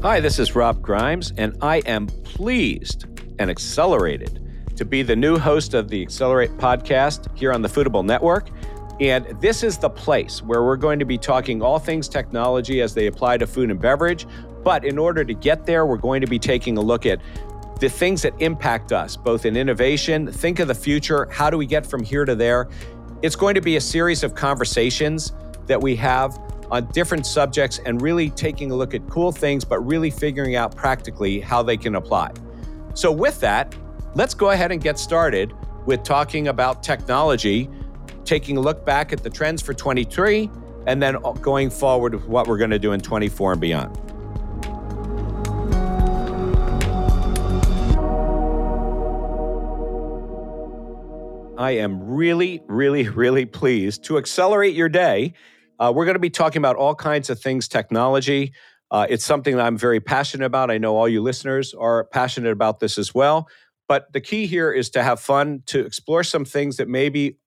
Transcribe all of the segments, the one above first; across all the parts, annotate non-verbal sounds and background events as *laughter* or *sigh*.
Hi, this is Rob Grimes, and I am pleased and accelerated to be the new host of the Accelerate podcast here on the Foodable Network. And this is the place where we're going to be talking all things technology as they apply to food and beverage. But in order to get there, we're going to be taking a look at the things that impact us, both in innovation, think of the future, how do we get from here to there? It's going to be a series of conversations that we have on different subjects and really taking a look at cool things, but really figuring out practically how they can apply. So, with that, let's go ahead and get started with talking about technology, taking a look back at the trends for 23, and then uh, going forward with what we're going to do in 24 and beyond. I am really, really, really pleased to accelerate your day. Uh, we're going to be talking about all kinds of things technology. Uh, it's something that I'm very passionate about. I know all you listeners are passionate about this as well. But the key here is to have fun, to explore some things that maybe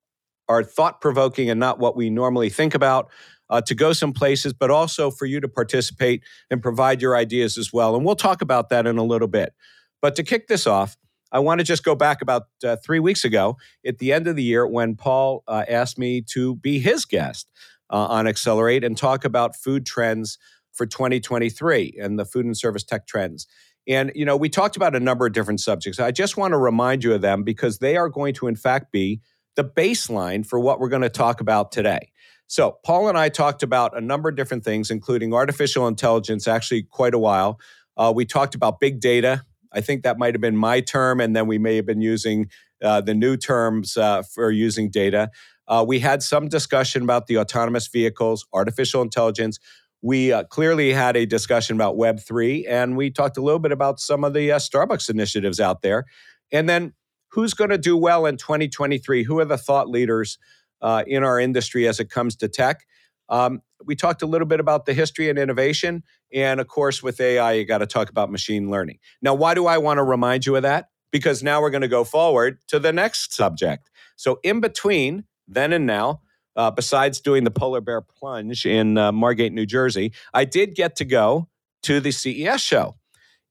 are thought provoking and not what we normally think about, uh, to go some places, but also for you to participate and provide your ideas as well. And we'll talk about that in a little bit. But to kick this off, I want to just go back about uh, three weeks ago at the end of the year when Paul uh, asked me to be his guest uh, on Accelerate and talk about food trends for 2023 and the food and service tech trends. And, you know, we talked about a number of different subjects. I just want to remind you of them because they are going to, in fact, be the baseline for what we're going to talk about today. So, Paul and I talked about a number of different things, including artificial intelligence, actually, quite a while. Uh, we talked about big data, I think that might have been my term, and then we may have been using uh, the new terms uh, for using data. Uh, we had some discussion about the autonomous vehicles, artificial intelligence. We uh, clearly had a discussion about Web3, and we talked a little bit about some of the uh, Starbucks initiatives out there. And then who's going to do well in 2023? Who are the thought leaders uh, in our industry as it comes to tech? Um, we talked a little bit about the history and innovation. And of course, with AI, you got to talk about machine learning. Now, why do I want to remind you of that? Because now we're going to go forward to the next subject. So, in between then and now, uh, besides doing the polar bear plunge in uh, Margate, New Jersey, I did get to go to the CES show.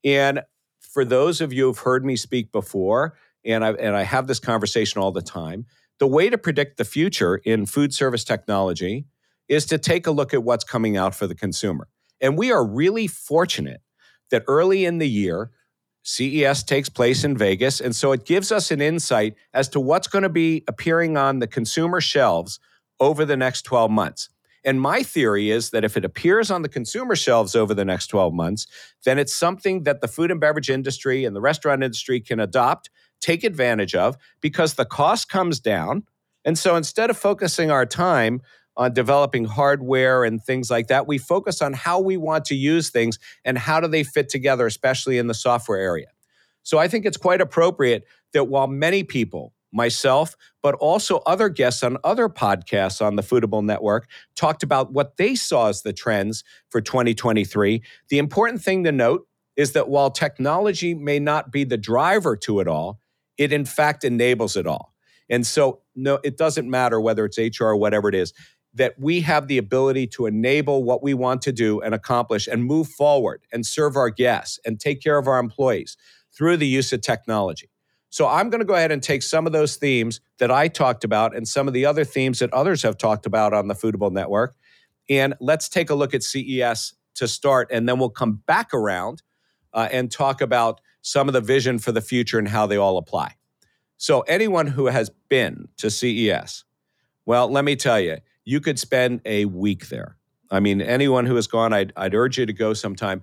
And for those of you who've heard me speak before, and I, and I have this conversation all the time, the way to predict the future in food service technology is to take a look at what's coming out for the consumer. And we are really fortunate that early in the year, CES takes place in Vegas. And so it gives us an insight as to what's going to be appearing on the consumer shelves over the next 12 months. And my theory is that if it appears on the consumer shelves over the next 12 months, then it's something that the food and beverage industry and the restaurant industry can adopt, take advantage of, because the cost comes down. And so instead of focusing our time on developing hardware and things like that. We focus on how we want to use things and how do they fit together, especially in the software area. So I think it's quite appropriate that while many people, myself, but also other guests on other podcasts on the Foodable Network talked about what they saw as the trends for 2023, the important thing to note is that while technology may not be the driver to it all, it in fact enables it all. And so, no, it doesn't matter whether it's HR or whatever it is that we have the ability to enable what we want to do and accomplish and move forward and serve our guests and take care of our employees through the use of technology. So I'm going to go ahead and take some of those themes that I talked about and some of the other themes that others have talked about on the Foodable Network. And let's take a look at CES to start, and then we'll come back around uh, and talk about some of the vision for the future and how they all apply. So, anyone who has been to CES, well, let me tell you, you could spend a week there. I mean, anyone who has gone, I'd, I'd urge you to go sometime.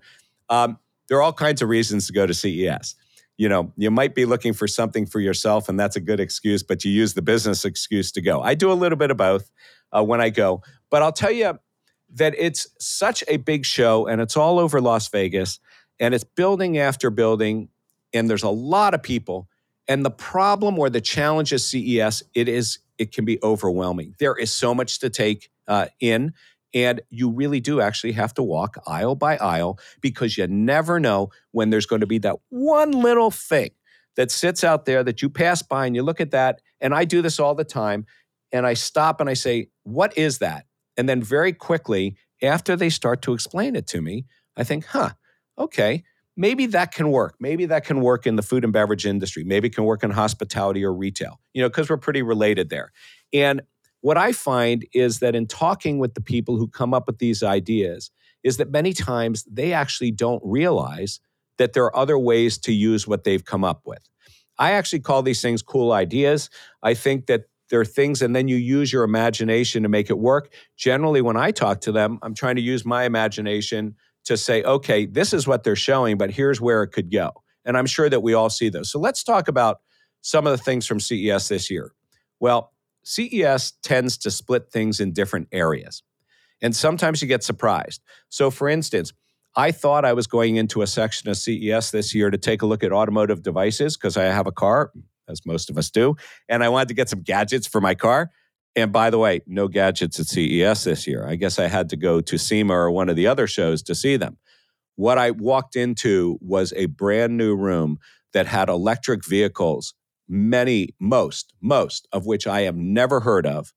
Um, there are all kinds of reasons to go to CES. You know, you might be looking for something for yourself, and that's a good excuse, but you use the business excuse to go. I do a little bit of both uh, when I go, but I'll tell you that it's such a big show and it's all over Las Vegas and it's building after building, and there's a lot of people. And the problem or the challenge of CES, it is it can be overwhelming. There is so much to take uh, in. And you really do actually have to walk aisle by aisle because you never know when there's going to be that one little thing that sits out there that you pass by and you look at that. And I do this all the time. And I stop and I say, What is that? And then very quickly, after they start to explain it to me, I think, Huh, okay, maybe that can work. Maybe that can work in the food and beverage industry. Maybe it can work in hospitality or retail, you know, because we're pretty related there. And what I find is that in talking with the people who come up with these ideas, is that many times they actually don't realize that there are other ways to use what they've come up with. I actually call these things cool ideas. I think that there are things, and then you use your imagination to make it work. Generally, when I talk to them, I'm trying to use my imagination to say, okay, this is what they're showing, but here's where it could go. And I'm sure that we all see those. So let's talk about some of the things from CES this year. Well, CES tends to split things in different areas. And sometimes you get surprised. So, for instance, I thought I was going into a section of CES this year to take a look at automotive devices because I have a car, as most of us do, and I wanted to get some gadgets for my car. And by the way, no gadgets at CES this year. I guess I had to go to SEMA or one of the other shows to see them. What I walked into was a brand new room that had electric vehicles many, most, most of which I have never heard of,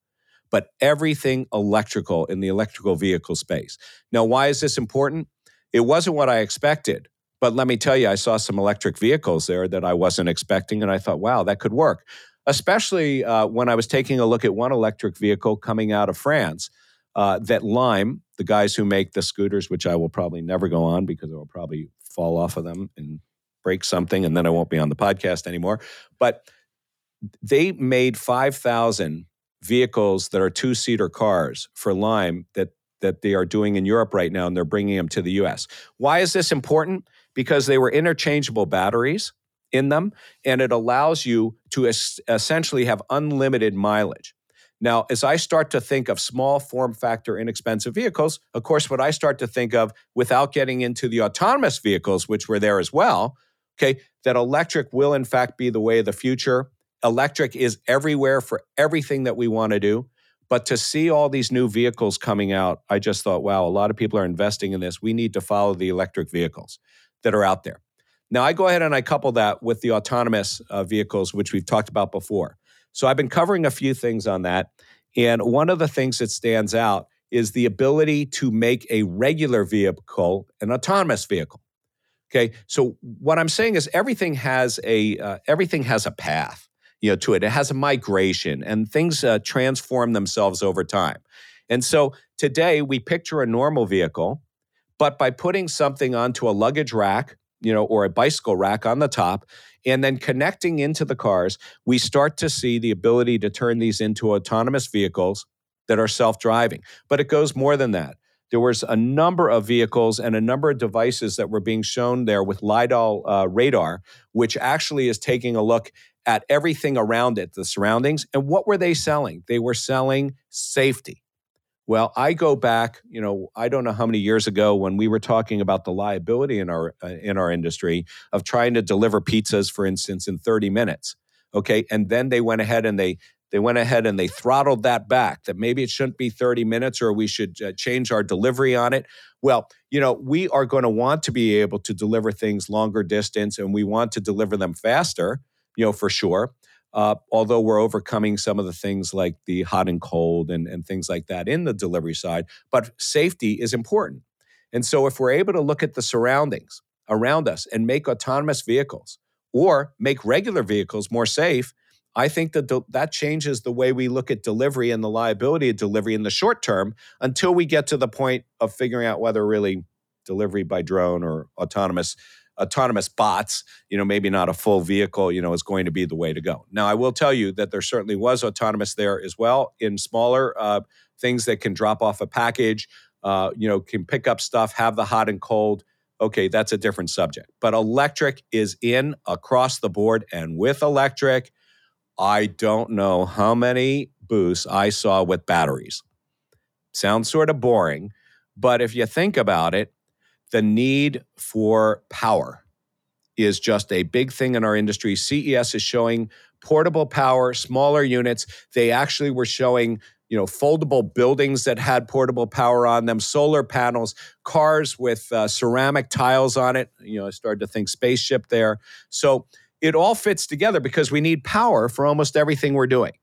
but everything electrical in the electrical vehicle space. Now, why is this important? It wasn't what I expected, but let me tell you, I saw some electric vehicles there that I wasn't expecting, and I thought, wow, that could work. Especially uh, when I was taking a look at one electric vehicle coming out of France uh, that Lime, the guys who make the scooters, which I will probably never go on because I will probably fall off of them and break something and then I won't be on the podcast anymore. But they made 5,000 vehicles that are two seater cars for Lime that, that they are doing in Europe right now and they're bringing them to the US. Why is this important? Because they were interchangeable batteries in them and it allows you to es- essentially have unlimited mileage. Now, as I start to think of small form factor, inexpensive vehicles, of course, what I start to think of without getting into the autonomous vehicles, which were there as well, okay, that electric will in fact be the way of the future. Electric is everywhere for everything that we want to do. But to see all these new vehicles coming out, I just thought, wow, a lot of people are investing in this. We need to follow the electric vehicles that are out there. Now, I go ahead and I couple that with the autonomous uh, vehicles, which we've talked about before. So I've been covering a few things on that. And one of the things that stands out is the ability to make a regular vehicle an autonomous vehicle. Okay, so what I'm saying is everything has a uh, everything has a path, you know, to it. It has a migration, and things uh, transform themselves over time. And so today we picture a normal vehicle, but by putting something onto a luggage rack, you know, or a bicycle rack on the top, and then connecting into the cars, we start to see the ability to turn these into autonomous vehicles that are self-driving. But it goes more than that. There was a number of vehicles and a number of devices that were being shown there with lidar uh, radar which actually is taking a look at everything around it the surroundings and what were they selling? They were selling safety well i go back you know i don't know how many years ago when we were talking about the liability in our uh, in our industry of trying to deliver pizzas for instance in 30 minutes okay? And then they went ahead and they they went ahead and they throttled that back that maybe it shouldn't be 30 minutes or we should uh, change our delivery on it. Well you know we are going to want to be able to deliver things longer distance and we want to deliver them faster you know for sure uh, although we're overcoming some of the things like the hot and cold and, and things like that in the delivery side but safety is important. And so if we're able to look at the surroundings around us and make autonomous vehicles or make regular vehicles more safe I think that the, that changes the way we look at delivery and the liability of delivery in the short term until we get to the point of figuring out whether really delivery by drone or autonomous autonomous bots, you know, maybe not a full vehicle, you know, is going to be the way to go. Now, I will tell you that there certainly was autonomous there as well in smaller uh, things that can drop off a package, uh, you know, can pick up stuff, have the hot and cold. Okay, that's a different subject. But electric is in across the board, and with electric, I don't know how many boosts I saw with batteries. Sounds sort of boring, but if you think about it, the need for power is just a big thing in our industry. CES is showing portable power, smaller units. They actually were showing you know foldable buildings that had portable power on them solar panels cars with uh, ceramic tiles on it you know i started to think spaceship there so it all fits together because we need power for almost everything we're doing.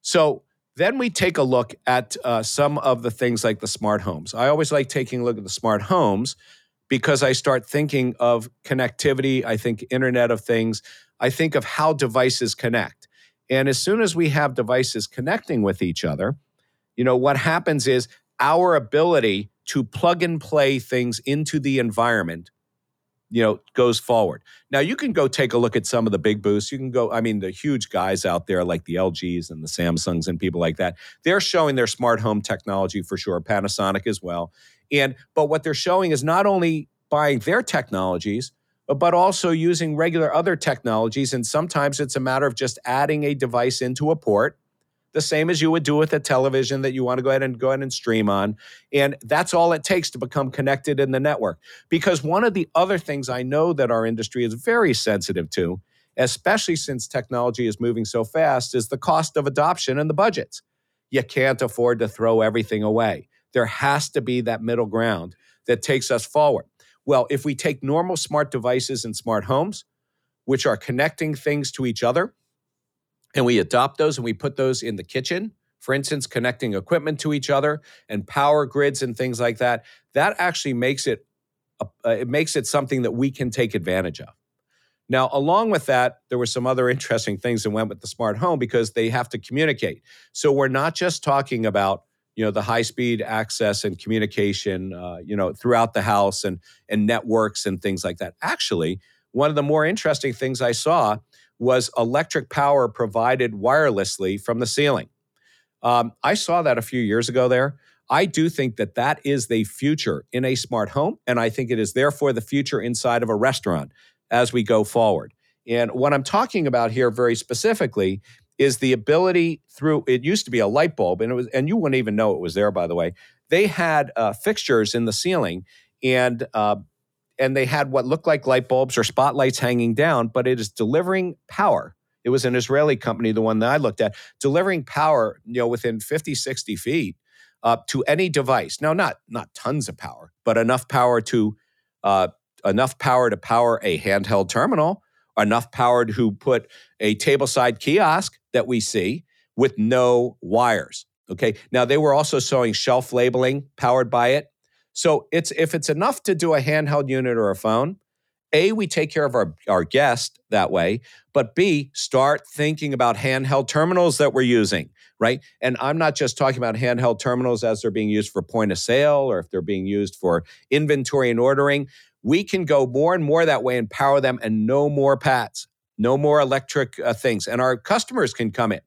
So then we take a look at uh, some of the things like the smart homes. I always like taking a look at the smart homes because I start thinking of connectivity. I think Internet of Things. I think of how devices connect. And as soon as we have devices connecting with each other, you know, what happens is our ability to plug and play things into the environment you know goes forward. Now you can go take a look at some of the big boosts you can go i mean the huge guys out there like the lgs and the samsungs and people like that they're showing their smart home technology for sure panasonic as well. And but what they're showing is not only buying their technologies but also using regular other technologies and sometimes it's a matter of just adding a device into a port the same as you would do with a television that you want to go ahead and go ahead and stream on. And that's all it takes to become connected in the network. Because one of the other things I know that our industry is very sensitive to, especially since technology is moving so fast, is the cost of adoption and the budgets. You can't afford to throw everything away. There has to be that middle ground that takes us forward. Well, if we take normal smart devices and smart homes, which are connecting things to each other, and we adopt those and we put those in the kitchen. For instance connecting equipment to each other and power grids and things like that. That actually makes it uh, it makes it something that we can take advantage of. Now along with that there were some other *laughs* interesting things that went with the smart home because they have to communicate. So we're not just talking about you know the high speed access and communication uh, you know throughout the house and and networks and things like that. Actually one of the more interesting things i saw was electric power provided wirelessly from the ceiling. Um, I saw that a few years ago there. I do think that that is the future in a smart home, and I think it is therefore the future inside of a restaurant as we go forward. And what I'm talking about here very specifically is the ability through it used to be a light bulb and it was and you wouldn't even know it was there by the way they had uh, fixtures in the ceiling and uh, and they had what looked like light bulbs or spotlights hanging down, but it is delivering power. It was an Israeli company, the one that I looked at, delivering power, you know, within 50, 60 feet uh, to any device. Now, not not tons of power, but enough power to uh, enough power to power a handheld terminal, enough power to put a tableside kiosk that we see with no wires. Okay. Now they were also showing shelf labeling powered by it. So it's if it's enough to do a handheld unit or a phone, A, we take care of our, our guest that way, but B, start thinking about handheld terminals that we're using, right? And I'm not just talking about handheld terminals as they're being used for point of sale or if they're being used for inventory and ordering. We can go more and more that way and power them and no more PATs, no more electric uh, things. And our customers can come in,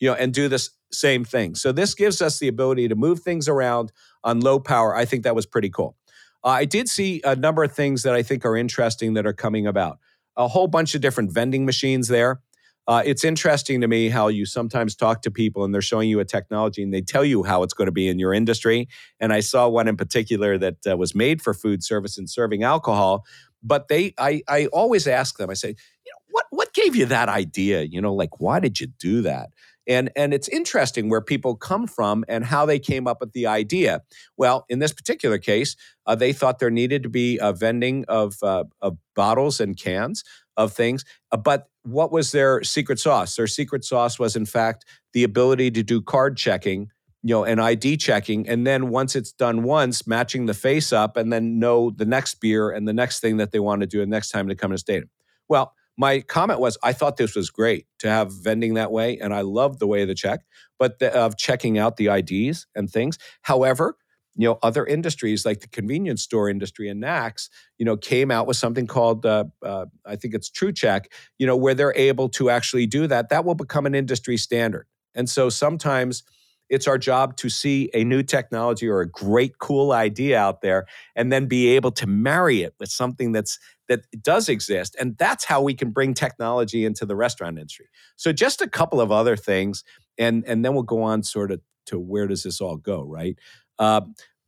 you know, and do this same thing. So this gives us the ability to move things around on low power. I think that was pretty cool. Uh, I did see a number of things that I think are interesting that are coming about. A whole bunch of different vending machines there. Uh, it's interesting to me how you sometimes talk to people and they're showing you a technology and they tell you how it's going to be in your industry. And I saw one in particular that uh, was made for food service and serving alcohol. But they, I, I always ask them. I say, you know, what, what gave you that idea? You know, like why did you do that? And, and it's interesting where people come from and how they came up with the idea. Well, in this particular case, uh, they thought there needed to be a vending of, uh, of bottles and cans of things. Uh, but what was their secret sauce? Their secret sauce was, in fact, the ability to do card checking you know, and ID checking. And then once it's done once, matching the face up and then know the next beer and the next thing that they want to do the next time to come to stadium. Well, my comment was I thought this was great to have vending that way, and I love the way of the check, but the, of checking out the IDs and things. However, you know, other industries like the convenience store industry and NACS, you know, came out with something called, uh, uh, I think it's TrueCheck, you know, where they're able to actually do that. That will become an industry standard. And so sometimes it's our job to see a new technology or a great cool idea out there and then be able to marry it with something that's that does exist. And that's how we can bring technology into the restaurant industry. So just a couple of other things and and then we'll go on sort of to where does this all go right? Uh,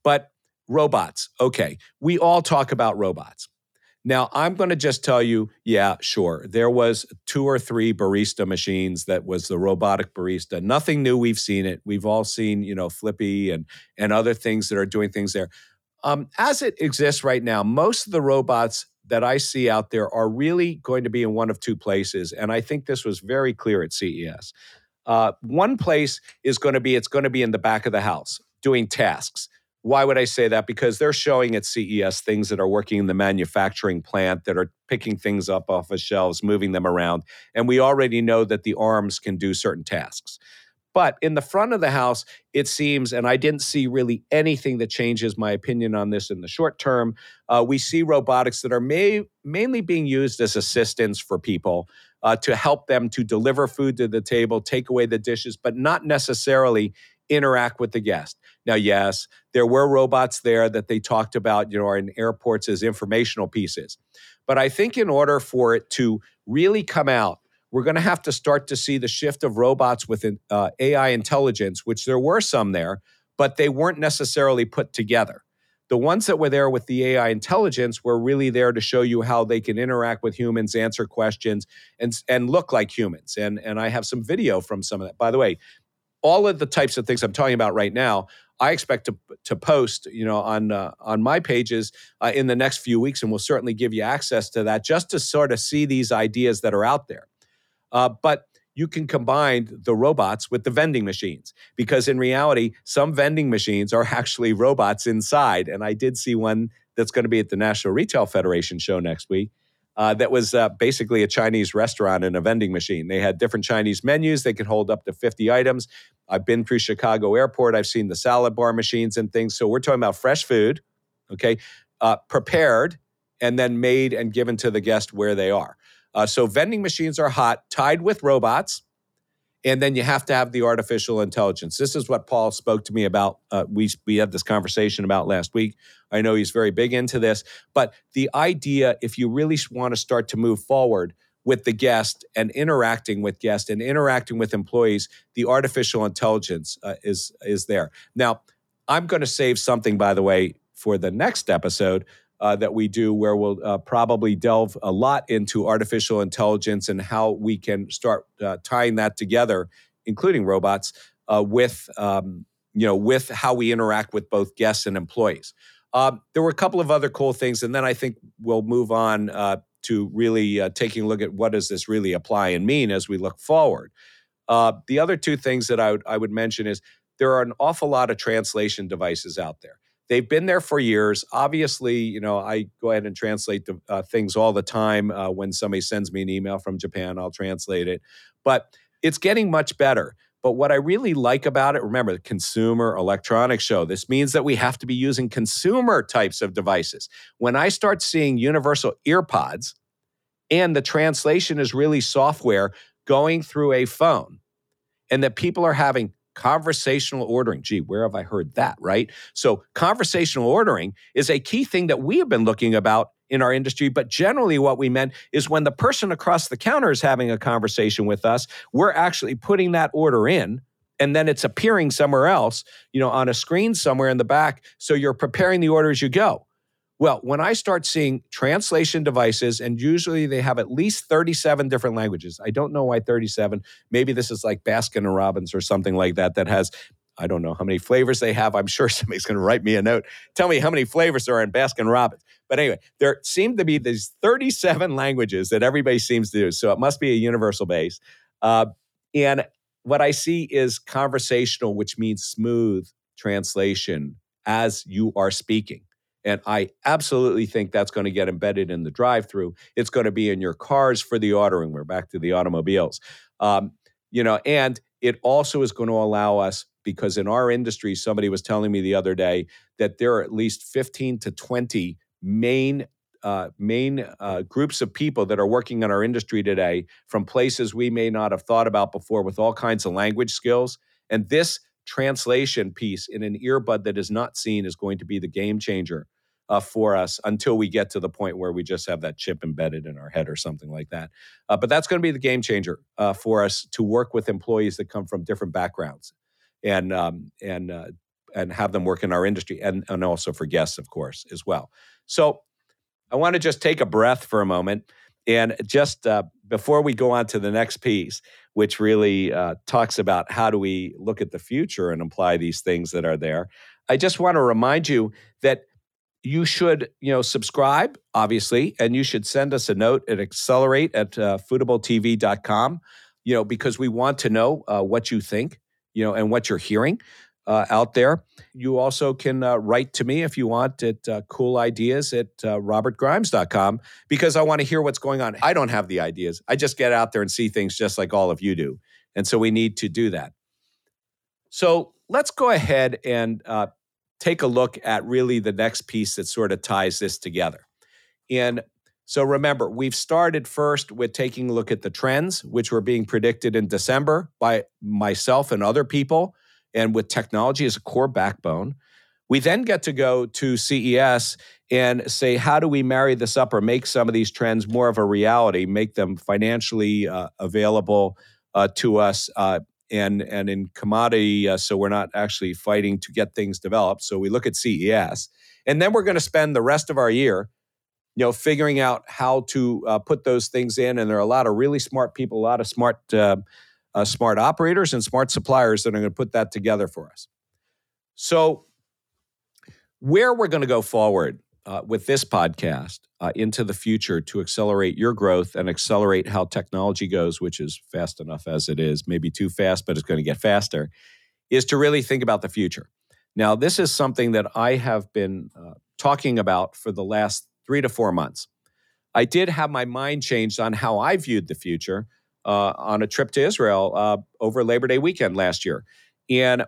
but robots. Okay. We all talk about robots now, I'm going to just tell you, yeah, sure. There was two or three barista machines that was the robotic barista. Nothing new. We've seen it. We've all seen, you know, Flippy and and other things that are doing things there. Um, as it exists right now, most of the robots that I see out there are really going to be in one of two places, and I think this was very clear at CES. Uh, one place is going to be it's going to be in the back of the house doing tasks why would I say that? Because they're showing at CES things that are working in the manufacturing plant that are picking things up off of shelves, moving them around. And we already know that the arms can do certain tasks. But in the front of the house, it seems, and I didn't see really anything that changes my opinion on this in the short term. Uh, we see robotics that are may, mainly being used as assistants for people uh, to help them to deliver food to the table, take away the dishes, but not necessarily interact with the guest. Now, yes, there were robots there that they talked about, you know, in airports as informational pieces. But I think in order for it to really come out, we're going to have to start to see the shift of robots with uh, AI intelligence, which there were some there, but they weren't necessarily put together. The ones that were there with the AI intelligence were really there to show you how they can interact with humans, answer questions, and, and look like humans. And, and I have some video from some of that. By the way, all of the types of things I'm talking about right now, I expect to to post, you know, on uh, on my pages uh, in the next few weeks, and we'll certainly give you access to that just to sort of see these ideas that are out there. Uh, but you can combine the robots with the vending machines because in reality, some vending machines are *laughs* actually robots inside. And I did see one that's going to be at the National Retail Federation show next week uh, that was uh, basically a Chinese restaurant and a vending machine. They had different Chinese menus. They could hold up to 50 items. I've been through Chicago Airport. I've seen the salad bar machines and things. So we're talking about fresh food, okay, uh, prepared and then made and given to the guest where they are. Uh, so vending machines are hot, tied with robots and then you have to have the artificial intelligence. This is what Paul spoke to me about. Uh, we we had this conversation about last week. I know he's very big into this, but the idea, if you really want to start to move forward with the guest and interacting with guests and interacting with employees, the artificial intelligence uh, is is there. Now, I'm going to save something, by the way, for the next episode uh, that we do, where we'll uh, probably delve a lot into artificial intelligence and how we can start uh, tying that together, including robots, uh, with um, you know with how we interact with both guests and employees. Um, there were a couple of other cool things, and then I think we'll move on uh, to really taking a look at what does this really apply and mean as we look forward. the other two things that I would, I would mention is there are an awful lot of translation devices out there they've been there for years. Obviously, you know, I go ahead and translate the, uh, things all the time. Uh, when somebody sends me an email from Japan, I'll translate it. But it's getting much better. But what I really like about it, remember, the consumer electronics show. This means that we have to be using consumer types of devices. When I start seeing universal earpods and the translation is really software going through a phone, and that people are having conversational ordering. Gee, where have I heard that, right? So, conversational ordering is a key thing that we have been looking about in our industry, but generally what we meant is when the person across the counter is having a conversation with us, we're actually putting that order in and then it's appearing somewhere else, you know, on a screen somewhere in the back, so you're preparing the order as you go. Well, when I start seeing translation devices, and usually they have at least 37 different languages. I don't know why 37. Maybe this is like Baskin and Robbins or something like that that has I don't know how many flavors they have. I'm sure *laughs* somebody's going to write me a note. Tell me how many flavors there are in Baskin Robbins. But anyway, there seem to be these 37 languages that everybody seems to do. So it must be a universal base. Uh, and what I see is conversational, which means smooth translation as you are speaking. And I absolutely think that's going to get embedded in the drive through. It's going to be in your cars for the ordering. We're back to the automobiles. Um, you know, and it also is going to allow us, because in our industry, somebody was telling me the other day that there are at least 15 to 20 main uh, main uh, groups of people that are working in our industry today from places we may not have thought about before with all kinds of language skills. And this translation piece in an earbud that is not seen is going to be the game changer uh, for us until we get to the point where we just have that chip embedded in our head or something like that. Uh, but that's going to be the game changer uh, for us to work with employees that come from different backgrounds and um, and uh, and have them work in our industry and and also for guests, of course, as well. So I want to just take a breath for a moment and just uh, before we go on to the next piece, which really uh, talks about how do we look at the future and apply these things that are there, I just want to remind you that you should you know subscribe obviously and you should send us a note at accelerate at uh, foodabletv.com you know because we want to know uh, what you think you know and what you're hearing uh, out there. You also can uh, write to me if you want at uh, coolideas at uh, robertgrimes.com because I want to hear what's going on. I don't have the ideas. I just get out there and see things just like all of you do. And so we need to do that. So let's go ahead and uh, take a look at really the next piece that sort of ties this together. And so remember, we've started first with taking a look at the trends, which were being predicted in December by myself and other people and with technology as a core backbone. We then get to go to CES and say, how do we marry this up or make some of these trends more of a reality, make them financially uh, available uh, to us uh, and, and in commodity, uh, so we're not actually fighting to get things developed. So we look at CES. And then we're going to spend the rest of our year you know, figuring out how to uh, put those things in. And there are a lot of really smart people, a lot of smart uh, smart operators and smart suppliers that are going to put that together for us. So, where we're going to go forward uh, with this podcast uh, into the future to accelerate your growth and accelerate how technology goes, which is fast enough as it is, maybe too fast, but it's going to get faster, is to really think about the future. Now, this is something that I have been uh, talking about for the last three to four months. I did have my mind changed on how I viewed the future uh, on a trip to Israel uh, over Labor Day weekend last year. And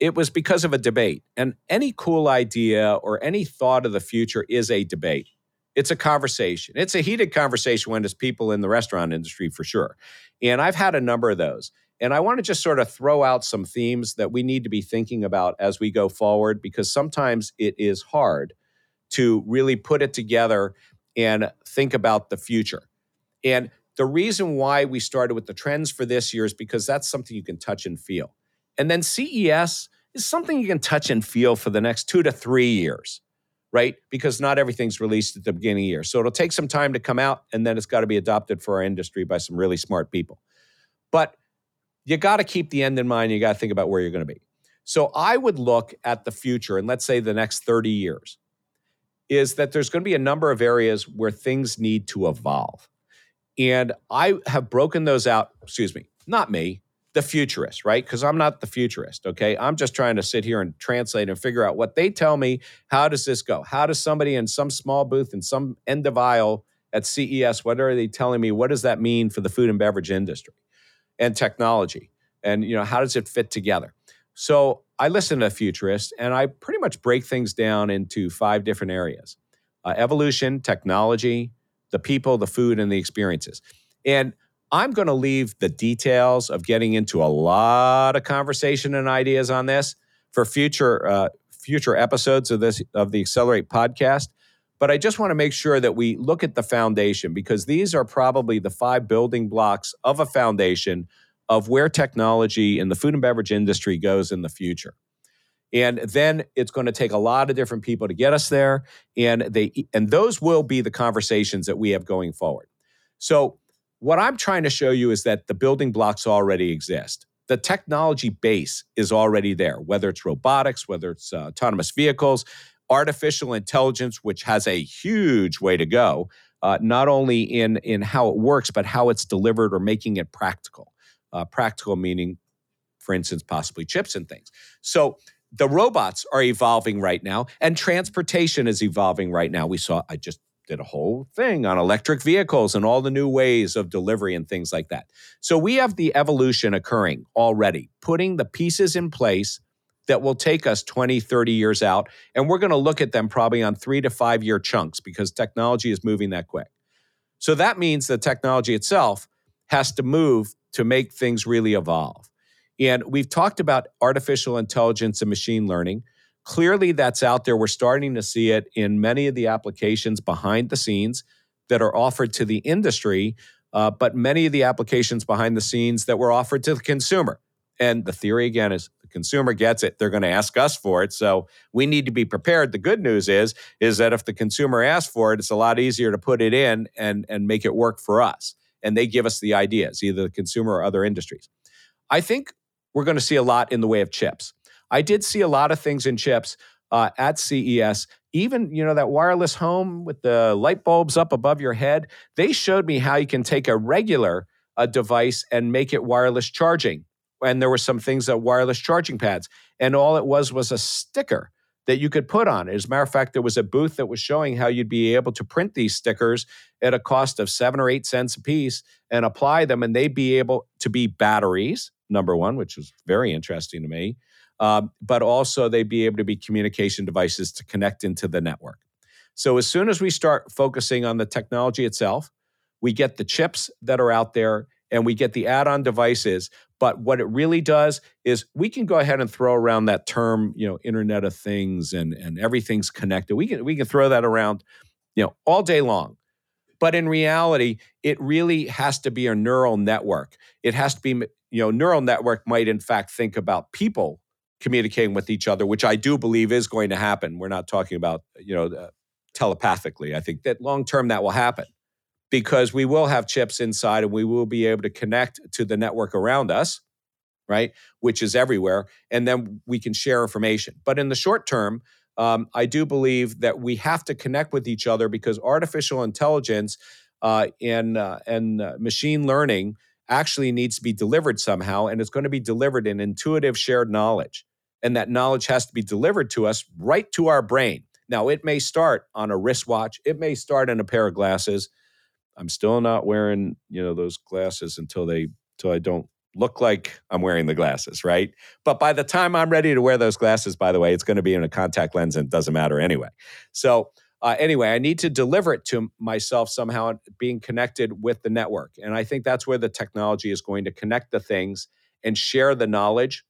it was because of a debate. And any cool idea or any thought of the future is a debate. It's a conversation. It's a heated conversation when there's people in the restaurant industry for sure. And I've had a number of those. And I want to just sort of throw out some themes that we need to be thinking about as we go forward because sometimes it is hard to really put it together and think about the future. And the reason why we started with the trends for this year is because that's something you can touch and feel. And then CES is something you can touch and feel for the next two to three years, right? Because not everything's released at the beginning of the year. So it'll take some time to come out and then it's got to be adopted for our industry by some really smart people. But you got to keep the end in mind. You got to think about where you're going to be. So I would look at the future and let's say the next 30 years is that there's going to be a number of areas where things need to evolve. And I have broken those out, excuse me, not me, the futurist, right? Because I'm not the futurist, okay? I'm just trying to sit here and translate and figure out what they tell me. How does this go? How does somebody in some small booth in some end of aisle at CES, what are they telling me? What does that mean for the food and beverage industry and technology? And, you know, how does it fit together? So I listen to futurists and I pretty much break things down into five different areas uh, evolution, technology, the people, the food, and the experiences. And I'm going to leave the details of getting into a lot of conversation and ideas on this for future uh, future episodes of this of the Accelerate podcast. But I just want to make sure that we look at the foundation because these are probably the five building blocks of a foundation of where technology in the food and beverage industry goes in the future. And then it's going to take a lot of different people to get us there. And they and those will be the conversations that we have going forward. So what I'm trying to show you is that the building blocks already exist. The technology base is already there, whether it's robotics, whether it's uh, autonomous vehicles, artificial intelligence, which has a huge way to go, uh, not only in, in how it works, but how it's delivered or making it practical uh, practical meaning, for instance, possibly chips and things. So the robots are evolving right now, and transportation is evolving right now. We saw, I just did a whole thing on electric vehicles and all the new ways of delivery and things like that. So we have the evolution occurring already, putting the pieces in place that will take us 20, 30 years out. And we're going to look at them probably on three to five year chunks because technology is moving that quick. So that means the technology itself has to move to make things really evolve. And we've talked about artificial intelligence and machine learning. Clearly, that's out there. We're starting to see it in many of the applications behind the scenes that are offered to the industry, uh, but many of the applications behind the scenes that were offered to the consumer. And the theory again is the consumer gets it, they're going to ask us for it. So we need to be prepared. The good news is is that if the consumer asks for it, it's a lot easier to put it in and and make it work for us and they give us the ideas, either the consumer or other industries. I think we're going to see a lot in the way of chips. I did see a lot of things in chips uh, at CES. Even you know that wireless home with the light bulbs up above your head. They showed me how you can take a regular uh, device and make it wireless charging and there were some things that wireless charging pads, and all it was was a sticker that you could put on. it. As a matter of fact, there was a booth that was showing how you'd be able to print these stickers at a cost of seven or eight cents a piece and apply them, and they'd be able to be batteries, number one, which was very interesting to me, um, but also they'd be able to be communication devices to connect into the network. So as soon as we start focusing on the technology itself, we get the chips that are out there and we get the add on devices. But what it really does is we can go ahead and throw around that term, you know, Internet of Things and, and everything's connected. We can, we can throw that around, you know, all day long. But in reality, it really has to be a neural network. It has to be, you know, neural network might in fact think about people communicating with each other, which I do believe is going to happen. We're not talking about, you know, uh, telepathically. I think that long term that will happen because we will have chips inside and we will be able to connect to the network around us, right? Which is everywhere. And then we can share information. But in the short term, um, I do believe that we have to connect with each other because artificial intelligence uh, and, uh, and uh, machine learning actually needs to be delivered somehow. And it's going to be delivered in intuitive shared knowledge. And that knowledge has to be delivered to us right to our brain. Now, it may start on a wristwatch, it may start in a pair of glasses I'm still not wearing, you know, those glasses until they until I don't look like I'm wearing the glasses, right? But by the time I'm ready to wear those glasses, by the way, it's going to be in a contact lens and it doesn't matter anyway. So uh, anyway, I need to deliver it to myself somehow, being connected with the network, and I think that's where the technology is going to connect the things and share the knowledge,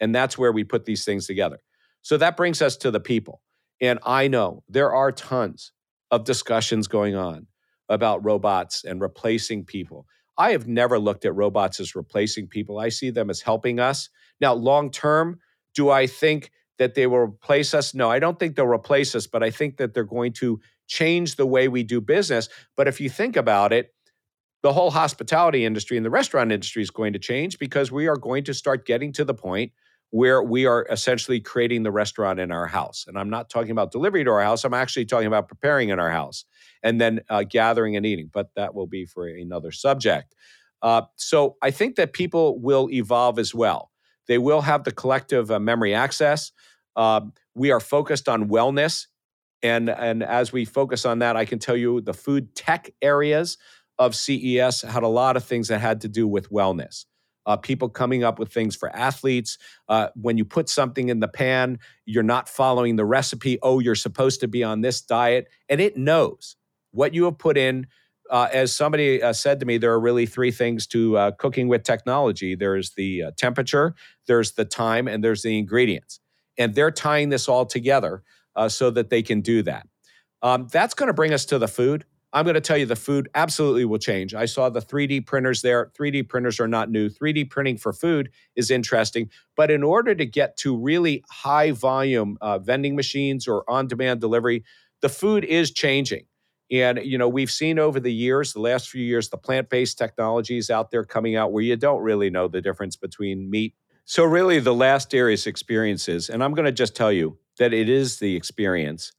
and that's where we put these things together. So that brings us to the people, and I know there are tons of discussions going on about robots and replacing people. I have never looked at robots as replacing people. I see them as helping us. Now, long term, do I think that they will replace us? No, I don't think they'll replace us, but I think that they're going to change the way we do business. But if you think about it, the whole hospitality industry and the restaurant industry is going to change because we are going to start getting to the point where we are essentially creating the restaurant in our house. And I'm not talking about delivery to our house, I'm actually talking about preparing in our house and then uh, gathering and eating. But that will be for another subject. Uh, so I think that people will evolve as well. They will have the collective uh, memory access. Um, we are focused on wellness. And, and as we focus on that, I can tell you the food tech areas of CES had a lot of things that had to do with wellness uh, people coming up with things for athletes. Uh, when you put something in the pan, you're not following the recipe. Oh, you're supposed to be on this diet. And it knows what you have put in. Uh, as somebody uh, said to me, there are really three things to uh, cooking with technology there's the uh, temperature, there's the time, and there's the ingredients. And they're tying this all together so that they can do that. Um, that's going to bring us to the food. I'm going to tell you the food absolutely will change. I saw the 3D printers there. 3D printers are not new. 3D printing for food is interesting. But in order to get to really high volume uh, vending machines or on demand delivery, the food is changing. And, you know, we've seen over the years, the last few years, the plant based technologies out there coming out where you don't really know the difference between meat. So, really, the last area experiences. And I'm going to just tell you that it is the experience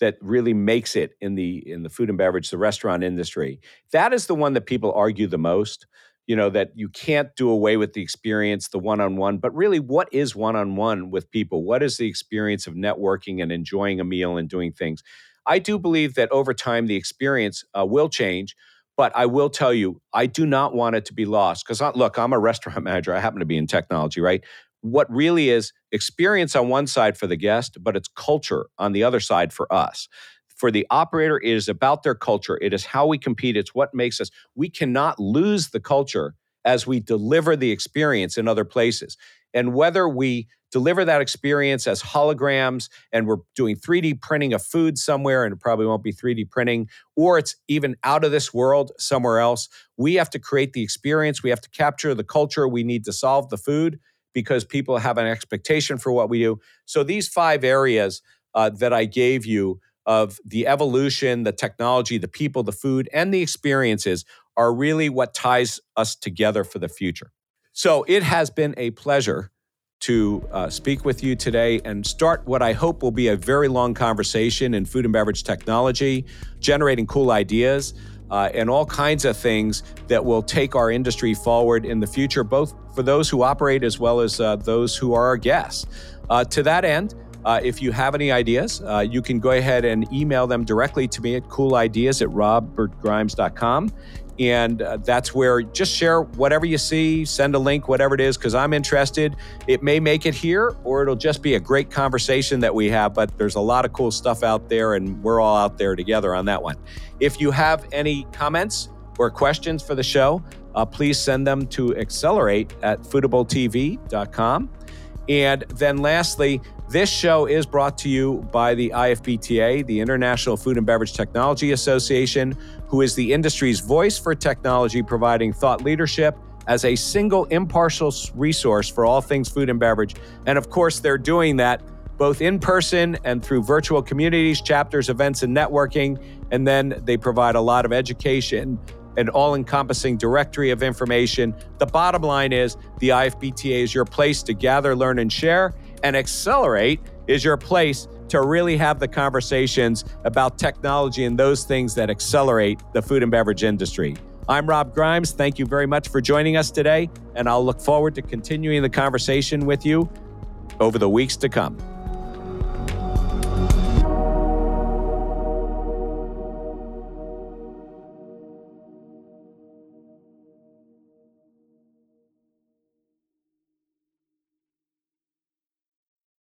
that really makes it in the in the food and beverage the restaurant industry that is the one that people argue the most you know that you can't do away with the experience the one-on-one but really what is one-on-one with people what is the experience of networking and enjoying a meal and doing things i do believe that over time the experience uh, will change but I will tell you, I do not want it to be lost because look, I'm a *laughs* restaurant manager. I happen to be in technology, right? what really is experience on one side for the guest, but it's culture on the other side for us. For the operator, it is about their culture. It is how we compete. It's what makes us. We cannot lose the culture as we deliver the experience in other places. And whether we deliver that experience as holograms and we're doing 3D printing of food somewhere and it probably won't be 3D printing, or it's even out of this world somewhere else, we have to create the experience. We have to capture the culture. We need to solve the food because people have an expectation for what we do. So these five areas uh, that I gave you of the evolution, the technology, the people, the food, and the experiences are really what ties us together for the future. So it has been a pleasure to uh, speak with you today and start what I hope will be a very long conversation in food and beverage technology, generating cool ideas. uh, and all kinds of things that will take our industry forward in the future, both for those who operate as well as uh, those who are our guests. Uh, to that end, uh, if you have any ideas, uh, you can go ahead and email them directly to me at coolideas at robertgrimes.com. And uh, that's where just share whatever you see, send a link, whatever it is, because I'm interested. It may make it here, or it'll just be a great conversation that we have. But there's a lot of cool stuff out there, and we're all out there together on that one. If you have any comments or questions for the show, uh, please send them to accelerate at foodabletv.com. And then lastly, this show is brought to you by the IFBTA, the International Food and Beverage Technology Association, who is the industry's voice for technology, providing thought leadership as a single impartial resource for all things food and beverage. And of course, they're doing that both in person and through virtual communities, chapters, events, and networking. And then they provide a lot of education an all encompassing directory of information. The bottom line is the IFBTA is your place to gather, learn, and share, and Accelerate is your place to really have the conversations about technology and those things that accelerate the food and beverage industry. I'm Rob Grimes. Thank you very much for joining us today, and I'll look forward to continuing the conversation with you over the weeks to come.